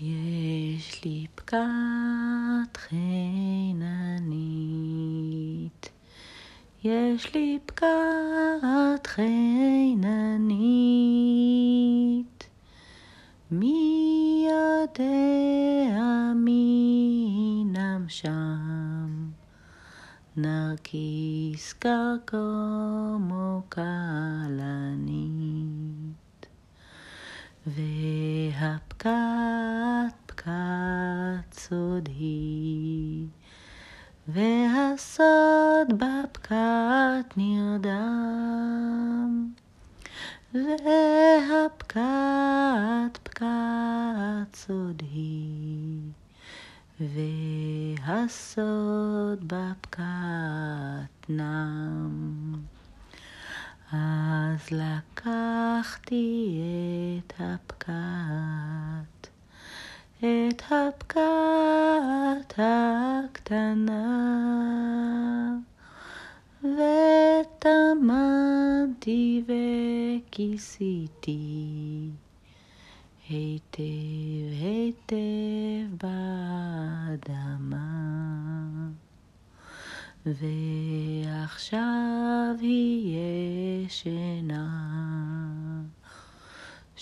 יש לי פקת חיננית, יש לי פקת חיננית, מי יודע מי נם שם, נרקיס או כלנית, והפקת פקת סוד היא, והסוד בפקת נרדם, והפקת פקת סוד היא, והסוד בפקת נם. אז לקחתי את הפקת, את הפקת הקטנה, וטמנתי וכיסיתי היטב היטב באדמה. ועכשיו היא ישנה,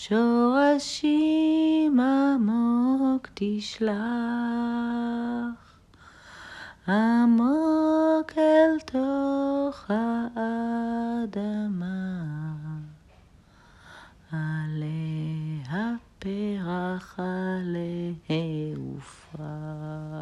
שורשים עמוק תשלח, עמוק אל תוך האדמה, עליה פרח עליה ופרח.